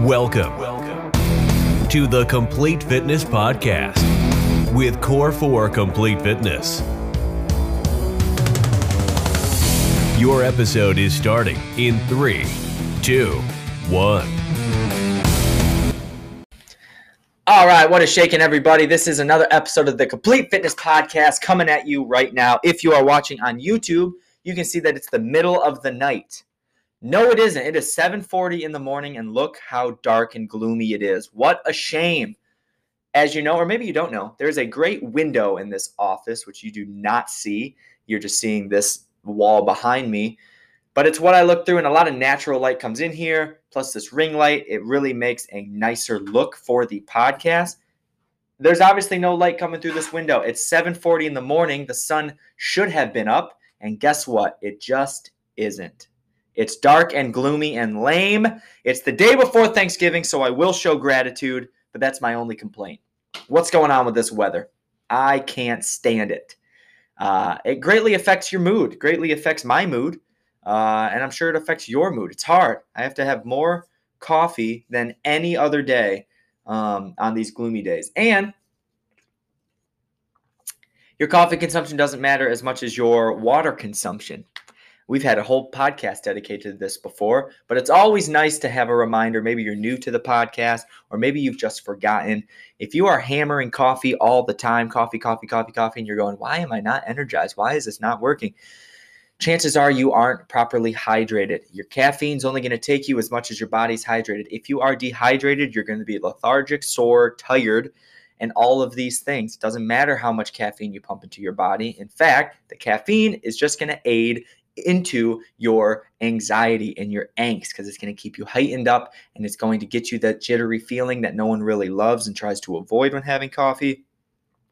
Welcome, Welcome to the Complete Fitness Podcast with Core 4 Complete Fitness. Your episode is starting in three, two, one. All right, what is shaking, everybody? This is another episode of the Complete Fitness Podcast coming at you right now. If you are watching on YouTube, you can see that it's the middle of the night. No, it isn't. It is 7:40 in the morning, and look how dark and gloomy it is. What a shame. As you know, or maybe you don't know, there's a great window in this office, which you do not see. You're just seeing this wall behind me. But it's what I look through, and a lot of natural light comes in here, plus this ring light. It really makes a nicer look for the podcast. There's obviously no light coming through this window. It's 7:40 in the morning. The sun should have been up, and guess what? It just isn't. It's dark and gloomy and lame. It's the day before Thanksgiving, so I will show gratitude, but that's my only complaint. What's going on with this weather? I can't stand it. Uh, it greatly affects your mood, greatly affects my mood, uh, and I'm sure it affects your mood. It's hard. I have to have more coffee than any other day um, on these gloomy days. And your coffee consumption doesn't matter as much as your water consumption. We've had a whole podcast dedicated to this before, but it's always nice to have a reminder. Maybe you're new to the podcast, or maybe you've just forgotten. If you are hammering coffee all the time, coffee, coffee, coffee, coffee, and you're going, why am I not energized? Why is this not working? Chances are you aren't properly hydrated. Your caffeine's only going to take you as much as your body's hydrated. If you are dehydrated, you're going to be lethargic, sore, tired, and all of these things. It doesn't matter how much caffeine you pump into your body. In fact, the caffeine is just going to aid into your anxiety and your angst because it's going to keep you heightened up and it's going to get you that jittery feeling that no one really loves and tries to avoid when having coffee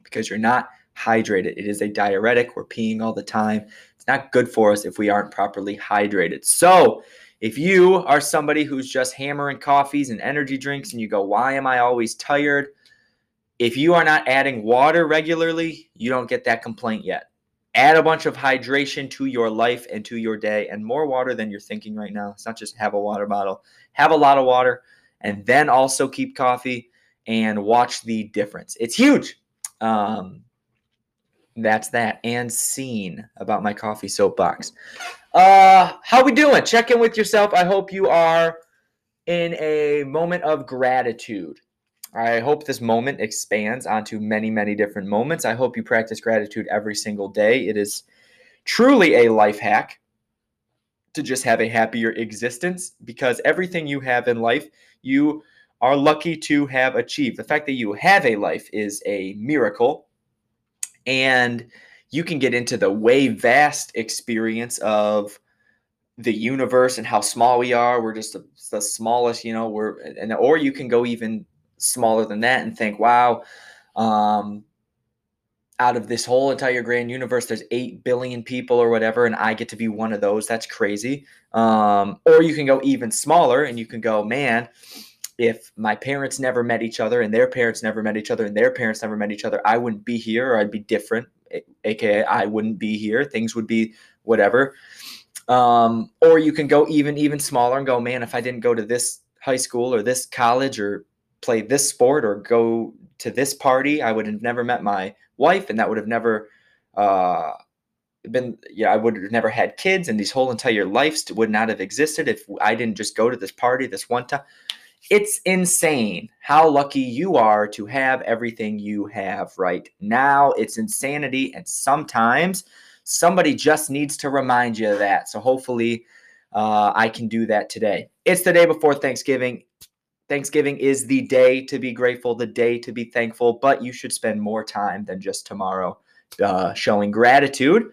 because you're not hydrated. It is a diuretic. We're peeing all the time. It's not good for us if we aren't properly hydrated. So, if you are somebody who's just hammering coffees and energy drinks and you go, Why am I always tired? If you are not adding water regularly, you don't get that complaint yet add a bunch of hydration to your life and to your day and more water than you're thinking right now. It's not just have a water bottle, have a lot of water and then also keep coffee and watch the difference. It's huge. Um, that's that and seen about my coffee soapbox. Uh, how we doing? Check in with yourself. I hope you are in a moment of gratitude. I hope this moment expands onto many, many different moments. I hope you practice gratitude every single day. It is truly a life hack to just have a happier existence because everything you have in life, you are lucky to have achieved. The fact that you have a life is a miracle. And you can get into the way vast experience of the universe and how small we are. We're just the, the smallest, you know, we're and or you can go even smaller than that and think, wow, um, out of this whole entire grand universe, there's 8 billion people or whatever, and I get to be one of those. That's crazy. Um, or you can go even smaller and you can go, man, if my parents never met each other and their parents never met each other and their parents never met each other, I wouldn't be here or I'd be different, aka I wouldn't be here. Things would be whatever. Um, or you can go even even smaller and go, man, if I didn't go to this high school or this college or play this sport or go to this party, I would have never met my wife, and that would have never uh, been. Yeah, I would have never had kids, and these whole entire lives would not have existed if I didn't just go to this party this one time. It's insane how lucky you are to have everything you have right now. It's insanity, and sometimes somebody just needs to remind you of that. So hopefully, uh, I can do that today. It's the day before Thanksgiving. Thanksgiving is the day to be grateful, the day to be thankful, but you should spend more time than just tomorrow uh, showing gratitude.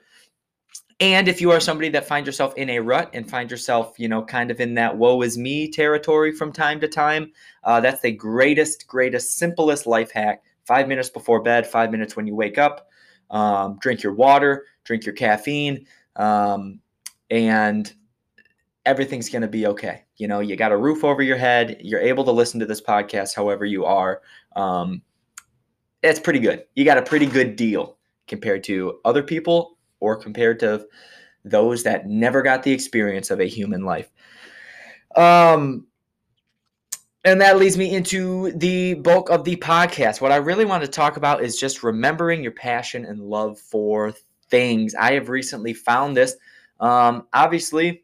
And if you are somebody that finds yourself in a rut and find yourself, you know, kind of in that woe is me territory from time to time, uh, that's the greatest, greatest, simplest life hack. Five minutes before bed, five minutes when you wake up. Um, drink your water, drink your caffeine, um, and everything's going to be okay. You know, you got a roof over your head. You're able to listen to this podcast however you are. Um, it's pretty good. You got a pretty good deal compared to other people or compared to those that never got the experience of a human life. Um, and that leads me into the bulk of the podcast. What I really want to talk about is just remembering your passion and love for things. I have recently found this. Um, obviously,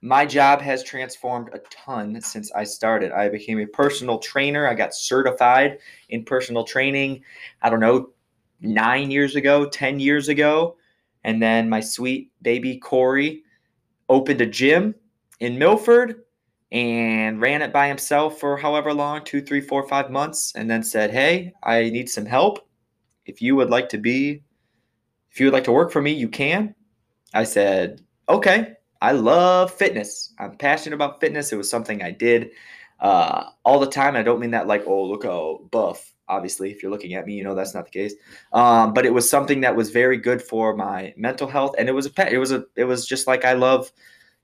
my job has transformed a ton since I started. I became a personal trainer. I got certified in personal training, I don't know, nine years ago, 10 years ago. And then my sweet baby Corey opened a gym in Milford and ran it by himself for however long two, three, four, five months and then said, Hey, I need some help. If you would like to be, if you would like to work for me, you can. I said, Okay. I love fitness. I'm passionate about fitness. It was something I did uh, all the time. I don't mean that like, oh, look how buff. Obviously, if you're looking at me, you know that's not the case. Um, but it was something that was very good for my mental health, and it was a pet. It was a. It was just like I love,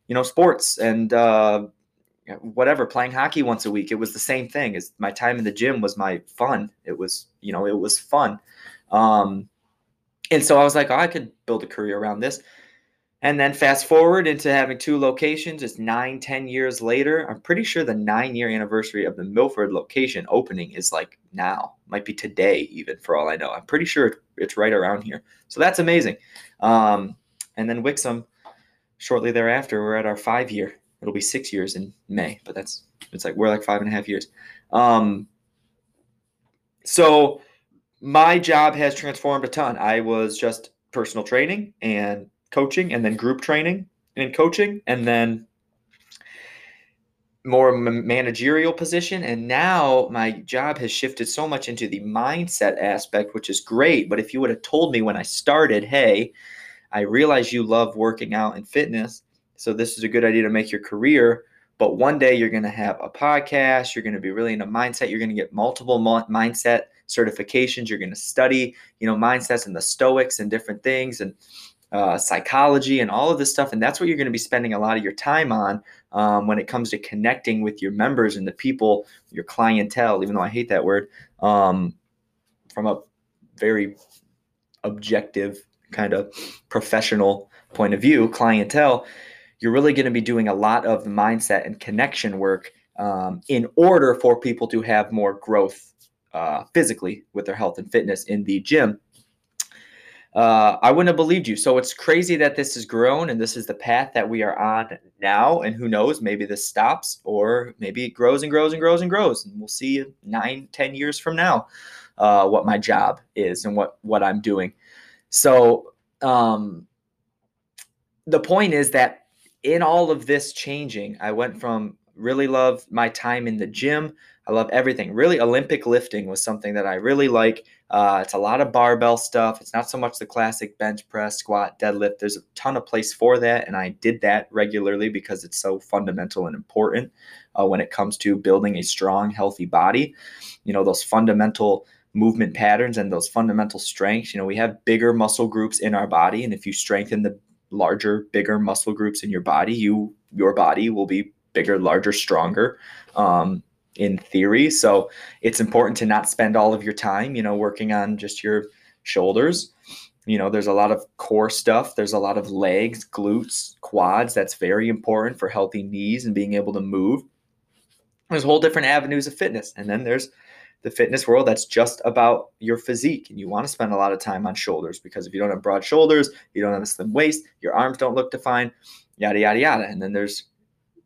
you know, sports and uh, whatever. Playing hockey once a week. It was the same thing. As my time in the gym was my fun. It was, you know, it was fun. Um, and so I was like, oh, I could build a career around this. And then fast forward into having two locations, it's nine, ten years later. I'm pretty sure the nine year anniversary of the Milford location opening is like now, might be today, even for all I know. I'm pretty sure it's right around here. So that's amazing. Um, and then Wixom, shortly thereafter, we're at our five year. It'll be six years in May, but that's it's like we're like five and a half years. Um, so my job has transformed a ton. I was just personal training and coaching and then group training and coaching and then more managerial position. And now my job has shifted so much into the mindset aspect which is great. But if you would have told me when i started hey i realize you love working out and fitness so this is a good idea to make your career. But one day you're going to have a podcast you're going to be really in a mindset you're going to get multiple mindset certifications you're going to study you know mindsets and the stoics and different things. And uh, psychology and all of this stuff. And that's what you're going to be spending a lot of your time on um, when it comes to connecting with your members and the people, your clientele, even though I hate that word, um, from a very objective, kind of professional point of view, clientele, you're really going to be doing a lot of the mindset and connection work um, in order for people to have more growth uh, physically with their health and fitness in the gym uh, I wouldn't have believed you. So it's crazy that this has grown and this is the path that we are on now. And who knows, maybe this stops or maybe it grows and grows and grows and grows. And we'll see nine, ten years from now uh, what my job is and what, what I'm doing. So um, the point is that in all of this changing, I went from really love my time in the gym. I love everything. Really, Olympic lifting was something that I really like. Uh, it's a lot of barbell stuff. It's not so much the classic bench press, squat, deadlift. There's a ton of place for that, and I did that regularly because it's so fundamental and important uh, when it comes to building a strong, healthy body. You know, those fundamental movement patterns and those fundamental strengths. You know, we have bigger muscle groups in our body, and if you strengthen the larger, bigger muscle groups in your body, you your body will be bigger, larger, stronger. Um, in theory. So it's important to not spend all of your time, you know, working on just your shoulders. You know, there's a lot of core stuff. There's a lot of legs, glutes, quads. That's very important for healthy knees and being able to move. There's whole different avenues of fitness. And then there's the fitness world that's just about your physique. And you want to spend a lot of time on shoulders because if you don't have broad shoulders, you don't have a slim waist, your arms don't look defined, yada, yada, yada. And then there's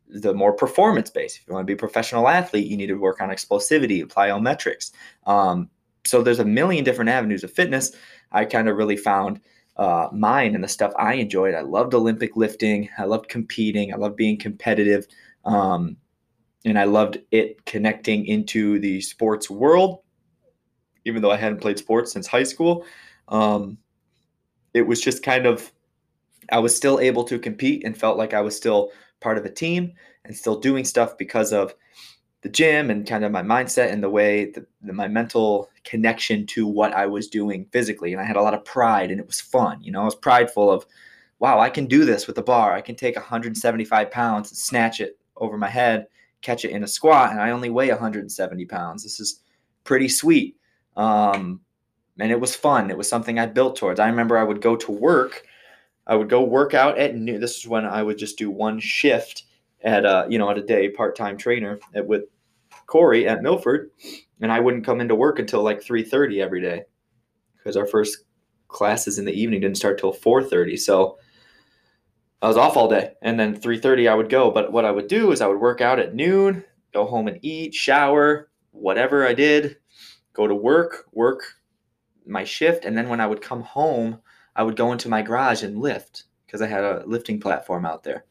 the more performance based. If you want to be a professional athlete, you need to work on explosivity, plyometrics. Um, so there's a million different avenues of fitness. I kind of really found uh, mine and the stuff I enjoyed. I loved Olympic lifting. I loved competing. I loved being competitive. Um, and I loved it connecting into the sports world, even though I hadn't played sports since high school. Um, it was just kind of, I was still able to compete and felt like I was still part of a team and still doing stuff because of the gym and kind of my mindset and the way the, my mental connection to what I was doing physically. And I had a lot of pride and it was fun. You know, I was prideful of, wow, I can do this with a bar. I can take 175 pounds and snatch it over my head, catch it in a squat, and I only weigh 170 pounds. This is pretty sweet. Um, and it was fun. It was something I built towards. I remember I would go to work I would go work out at noon. This is when I would just do one shift at a, you know, at a day, part-time trainer at, with Corey at Milford, and I wouldn't come into work until like 3:30 every day because our first classes in the evening didn't start till 4:30. So I was off all day, and then 3:30 I would go. But what I would do is I would work out at noon, go home and eat, shower, whatever I did, go to work, work my shift, and then when I would come home, I would go into my garage and lift because I had a lifting platform out there.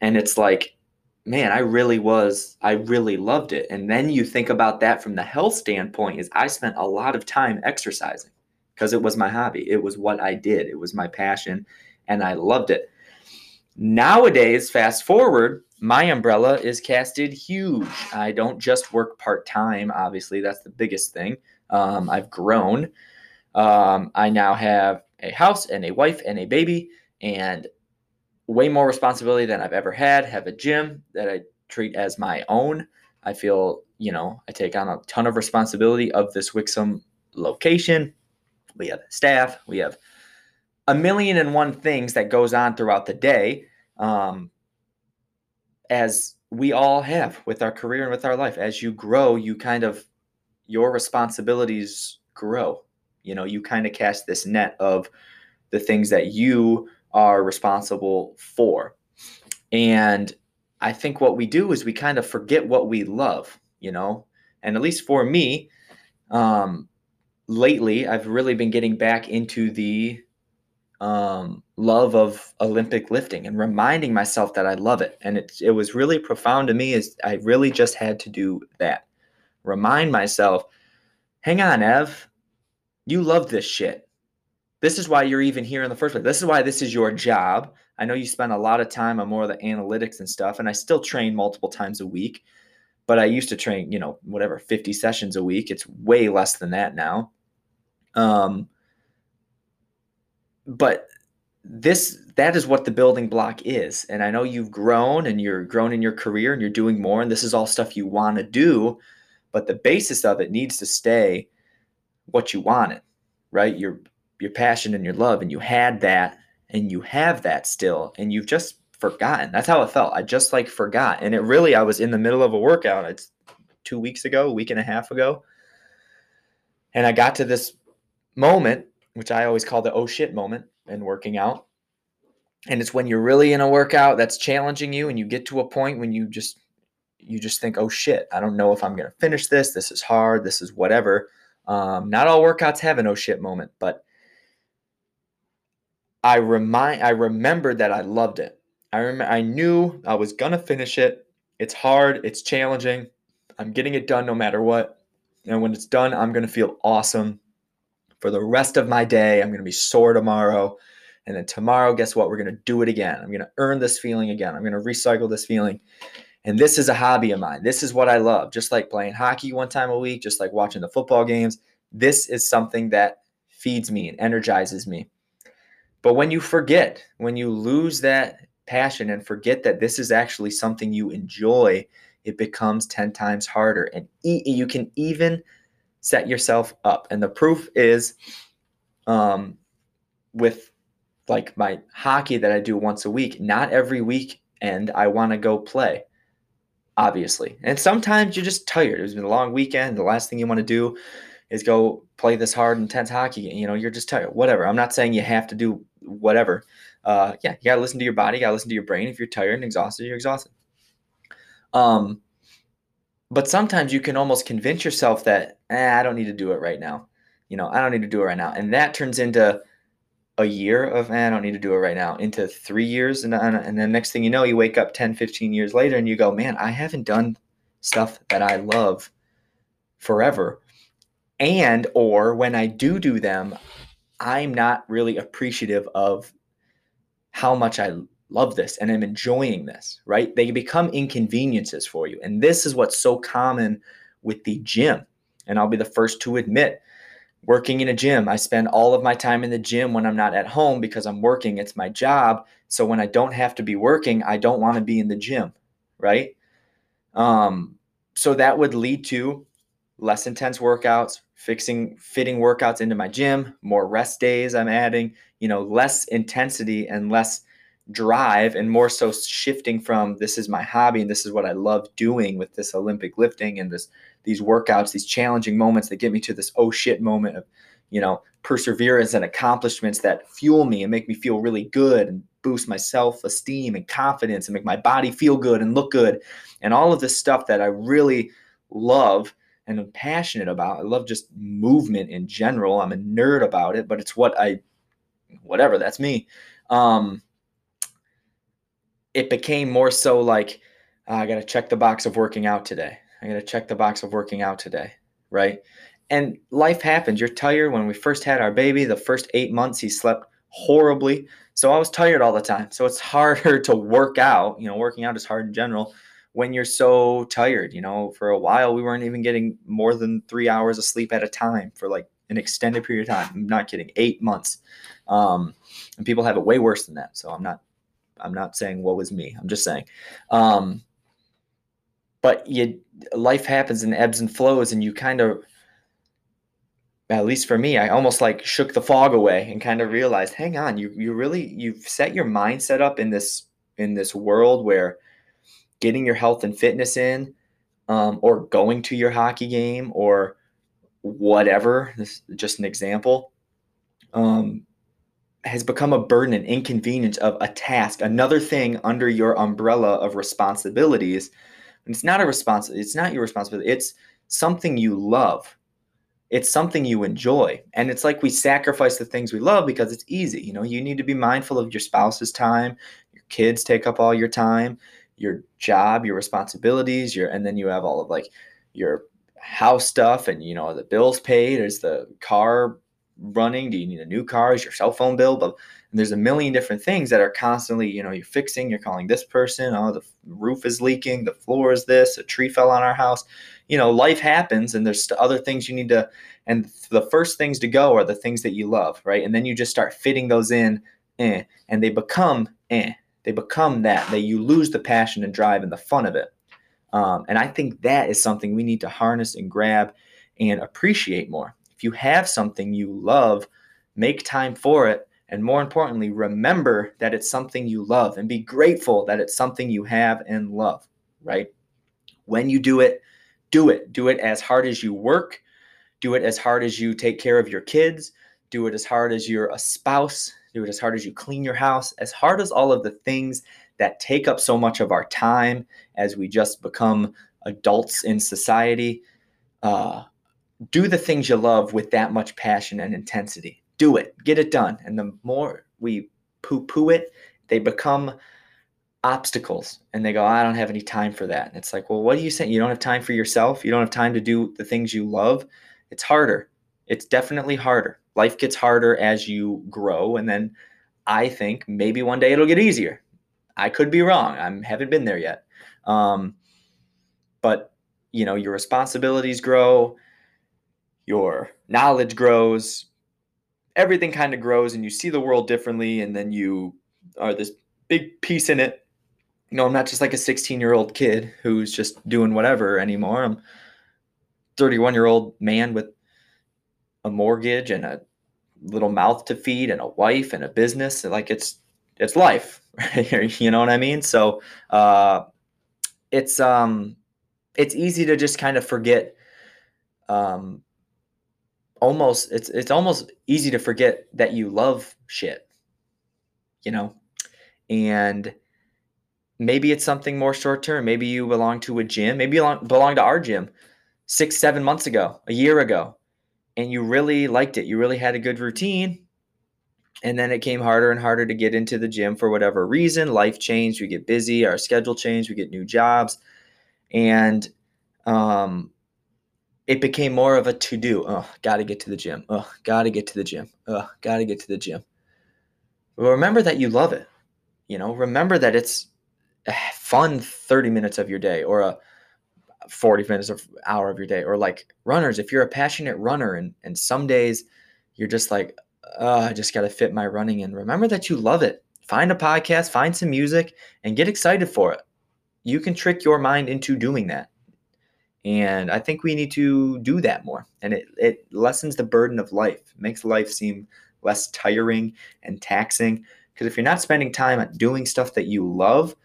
And it's like, man, I really was, I really loved it. And then you think about that from the health standpoint is I spent a lot of time exercising because it was my hobby. It was what I did. It was my passion and I loved it. Nowadays, fast forward, my umbrella is casted huge. I don't just work part time, obviously, that's the biggest thing. Um, I've grown. Um, I now have a house and a wife and a baby and way more responsibility than I've ever had. Have a gym that I treat as my own. I feel, you know, I take on a ton of responsibility of this Wixom location. We have staff. We have a million and one things that goes on throughout the day, um, as we all have with our career and with our life. As you grow, you kind of your responsibilities grow. You know, you kind of cast this net of the things that you are responsible for. And I think what we do is we kind of forget what we love, you know? And at least for me, um, lately, I've really been getting back into the um, love of Olympic lifting and reminding myself that I love it. And it, it was really profound to me is I really just had to do that. Remind myself, hang on, Ev, you love this shit. This is why you're even here in the first place. This is why this is your job. I know you spend a lot of time on more of the analytics and stuff, and I still train multiple times a week, but I used to train, you know, whatever, 50 sessions a week. It's way less than that now. Um, but this that is what the building block is and i know you've grown and you're grown in your career and you're doing more and this is all stuff you want to do but the basis of it needs to stay what you wanted right? Your your passion and your love and you had that and you have that still and you've just forgotten. That's how it felt. I just like forgot. And it really i was in the middle of a workout it's two weeks ago a week and a half ago. And i got to this moment which i always call the oh shit moment in working out. And it's when you're really in a workout that's challenging you and you get to a point when you just you just think oh shit i don't know if i'm going to finish this this is hard this is whatever um, not all workouts have an oh shit moment but I remind I remembered that I loved it. I I knew I was gonna finish it. It's hard, it's challenging. I'm getting it done no matter what. And when it's done, I'm gonna feel awesome for the rest of my day. I'm gonna be sore tomorrow. And then tomorrow, guess what? We're gonna do it again. I'm gonna earn this feeling again. I'm gonna recycle this feeling. And this is a hobby of mine. This is what I love. Just like playing hockey one time a week, just like watching the football games. This is something that feeds me and energizes me. But when you forget, when you lose that passion and forget that this is actually something you enjoy, it becomes 10 times harder. And e- you can even set yourself up. And the proof is um, with like my hockey that I do once a week, not every week and I want to go play, obviously. And sometimes you're just tired. It's been a long weekend. The last thing you want to do is go play this hard, intense hockey. You know, you're just tired. Whatever. I'm not saying you have to do whatever. Uh, yeah, you gotta listen to your body. You gotta listen to your brain. If you're tired and exhausted, you're exhausted. Um, but sometimes you can almost convince yourself that eh, I don't need to do it right now. You know, I don't need to do it right now, and that turns into a year of eh, I don't need to do it right now into three years, and and then next thing you know, you wake up 10, 15 years later, and you go, man, I haven't done stuff that I love forever. And or when i do do them i'm not really appreciative of how much i love this and i'm enjoying this right? They become inconveniences for you. And this is what's so common with the gym. And i'll be the first to admit working in a gym. I spend all of my time in the gym when i'm not at home because i'm working. It's my job. So when i don't have to be working i don't want to be in the gym right? Um so that would lead to less intense workouts, fixing fitting workouts into my gym, more rest days I'm adding, you know, less intensity and less drive and more so shifting from this is my hobby and this is what I love doing with this Olympic lifting and this these workouts, these challenging moments that get me to this oh shit moment of, you know, perseverance and accomplishments that fuel me and make me feel really good and boost my self-esteem and confidence and make my body feel good and look good and all of this stuff that I really love and I'm passionate about. I love just movement in general. I'm a nerd about it, but it's what I whatever, that's me. Um it became more so like uh, I got to check the box of working out today. I got to check the box of working out today, right? And life happens. You're tired. When we first had our baby, the first eight months, he slept horribly. So I was tired all the time. So it's harder to work out. You know, working out is hard in general when you're so tired. You know, for a while, we weren't even getting more than three hours of sleep at a time for like an extended period of time. I'm not kidding, eight months. Um, and people have it way worse than that. So I'm not I'm not saying what was me. I'm just saying. Um, but you life happens and ebbs and flows, and you kind of, at least for me, I almost like shook the fog away and kind of realized, hang on, you you really you've set your mindset up in this in this world where getting your health and fitness in, um, or going to your hockey game or whatever. This is just an example. Um, has become a burden and inconvenience of a task, another thing under your umbrella of responsibilities. And it's not a responsibility, it's not your responsibility, it's something you love. It's something you enjoy. And it's like we sacrifice the things we love because it's easy. You know, you need to be mindful of your spouse's time, your kids take up all your time, your job, your responsibilities, your and then you have all of like your house stuff and you know the bills paid, is the car running? Do you need a new car? Is your cell phone bill? But there's a million different things that are constantly, you know, you're fixing, you're calling this person, oh, the roof is leaking, the floor is this, a tree fell on our house. You know, life happens and there's other things you need to, and the first things to go are the things that you love, right? And then you just start fitting those in, eh, and they become, eh, they become that, that you lose the passion and drive and the fun of it. Um, and I think that is something we need to harness and grab and appreciate more you have something you love, make time for it. And more importantly, remember that it's something you love and be grateful that it's something you have and love, right? When you do it, do it. Do it as hard as you work. Do it as hard as you take care of your kids. Do it as hard as you're a spouse. Do it as hard as you clean your house. As hard as all of the things that take up so much of our time as we just become adults in society. Uh, do the things you love with that much passion and intensity. Do it, get it done. And the more we poo poo it, they become obstacles and they go, I don't have any time for that. And it's like, well, what are you saying? You don't have time for yourself? You don't have time to do the things you love? It's harder. It's definitely harder. Life gets harder as you grow. And then I think maybe one day it'll get easier. I could be wrong. I haven't been there yet. Um, but, you know, your responsibilities grow your knowledge grows, everything kind of grows, and you see the world differently, and then you are this big piece in it. You know, I'm not just like a 16 year old kid who's just doing whatever anymore. I'm 31 year old man with a mortgage and a little mouth to feed and a wife and a business. Like it's it's life, right? you know what I mean? So uh, it's um it's easy to just kind of forget um almost it's it's almost easy to forget that you love shit you know? And maybe it's something more short term. Maybe you belong to a gym. Maybe you belong, belong to our gym six seven months ago a year ago and you really liked it. You really had a good routine. And then it came harder and harder to get into the gym for whatever reason. Life changed. We get busy. Our schedule changed. We get new jobs. And um, it became more of a to do. Oh, got to get to the gym. Oh, got to get to the gym. Oh, got to get to the gym. Well, remember that you love it. You know, remember that it's a fun 30 minutes of your day or a 40 minutes of hour of your day or like runners if you're a passionate runner and and some days you're just like oh, i just got to fit my running in remember that you love it find a podcast find some music and get excited for it you can trick your mind into doing that and I think we need to do that more. And it, it lessens the burden of life, makes life seem less tiring and taxing Because if you're not spending time doing stuff that you love,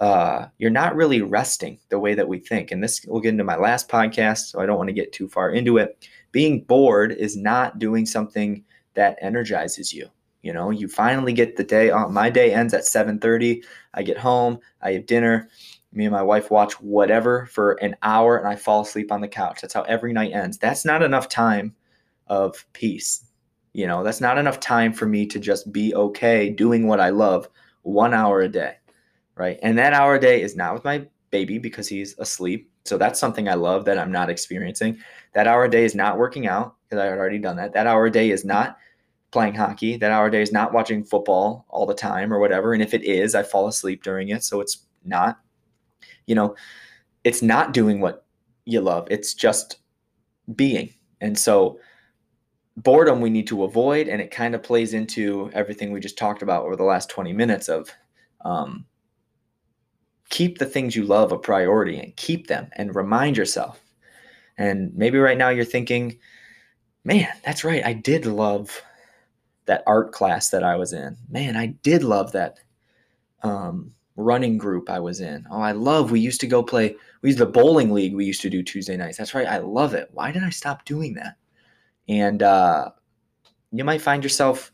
uh, you're not really resting the way that we think. And this will get into my last podcast, so I don't want to get too far into it. Being bored is not doing something that energizes you. You know, you finally get the day. Uh, my day ends at 7:30. I get home. I have dinner. Me and my wife watch whatever for an hour, and I fall asleep on the couch. That's how every night ends. That's not enough time of peace. You know, that's not enough time for me to just be okay doing what I love one hour a day right? And that hour a day is not with my baby because he's asleep. So that's something I love that I'm not experiencing. That hour a day is not working out because I had already done that. That hour a day is not playing hockey. That hour a day is not watching football all the time or whatever. And if it is, I fall asleep during it. So it's not, you know, it's not doing what you love. It's just being. And so boredom we need to avoid. And it kind of plays into everything we just talked about over the last 20 minutes of um, keep the things you love a priority and keep them and remind yourself. And maybe right now you're thinking, man, that's right. I did love that art class that I was in. Man, I did love that um, running group I was in. Oh, I love, we used to go play, we used the bowling league we used to do Tuesday nights. That's right. I love it. Why did I stop doing that? And uh, you might find yourself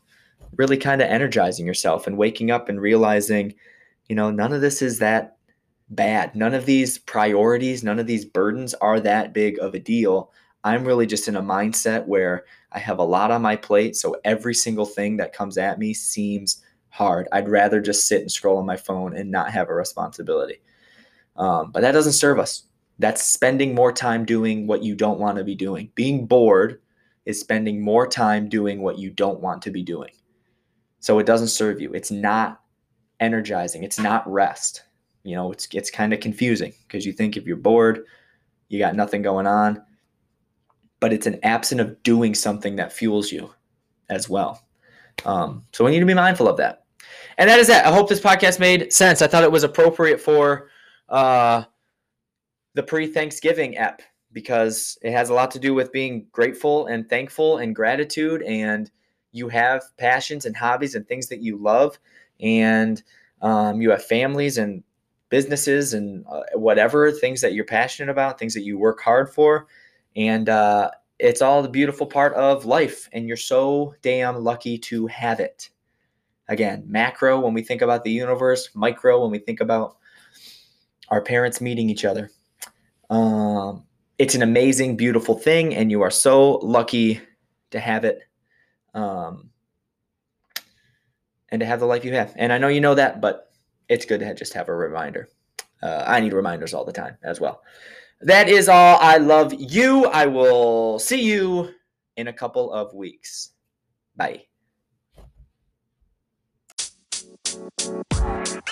really kind of energizing yourself and waking up and realizing, you know, none of this is that bad. None of these priorities, none of these burdens are that big of a deal. I'm really just in a mindset where I have a lot on my plate. So every single thing that comes at me seems hard. I'd rather just sit and scroll on my phone and not have a responsibility. Um, but that doesn't serve us. That's spending more time doing what you don't want to be doing. Being bored is spending more time doing what you don't want to be doing. So it doesn't serve you. It's not energizing. It's not rest you know, it's it's kind of confusing because you think if you're bored, you got nothing going on, but it's an absence of doing something that fuels you as well. Um, so we need to be mindful of that. And that is that. I hope this podcast made sense. I thought it was appropriate for uh, the pre-Thanksgiving app because it has a lot to do with being grateful and thankful and gratitude and you have passions and hobbies and things that you love and um, you have families and businesses and uh, whatever things that you're passionate about, things that you work hard for. And uh, it's all the beautiful part of life. And you're so damn lucky to have it. Again, macro when we think about the universe, micro when we think about our parents meeting each other. Um, it's an amazing, beautiful thing, and you are so lucky to have it. Um, and to have the life you have. And I know you know that, but it's good to just have a reminder. Uh, I need reminders all the time as well. That is all. I love you. I will see you in a couple of weeks. Bye. you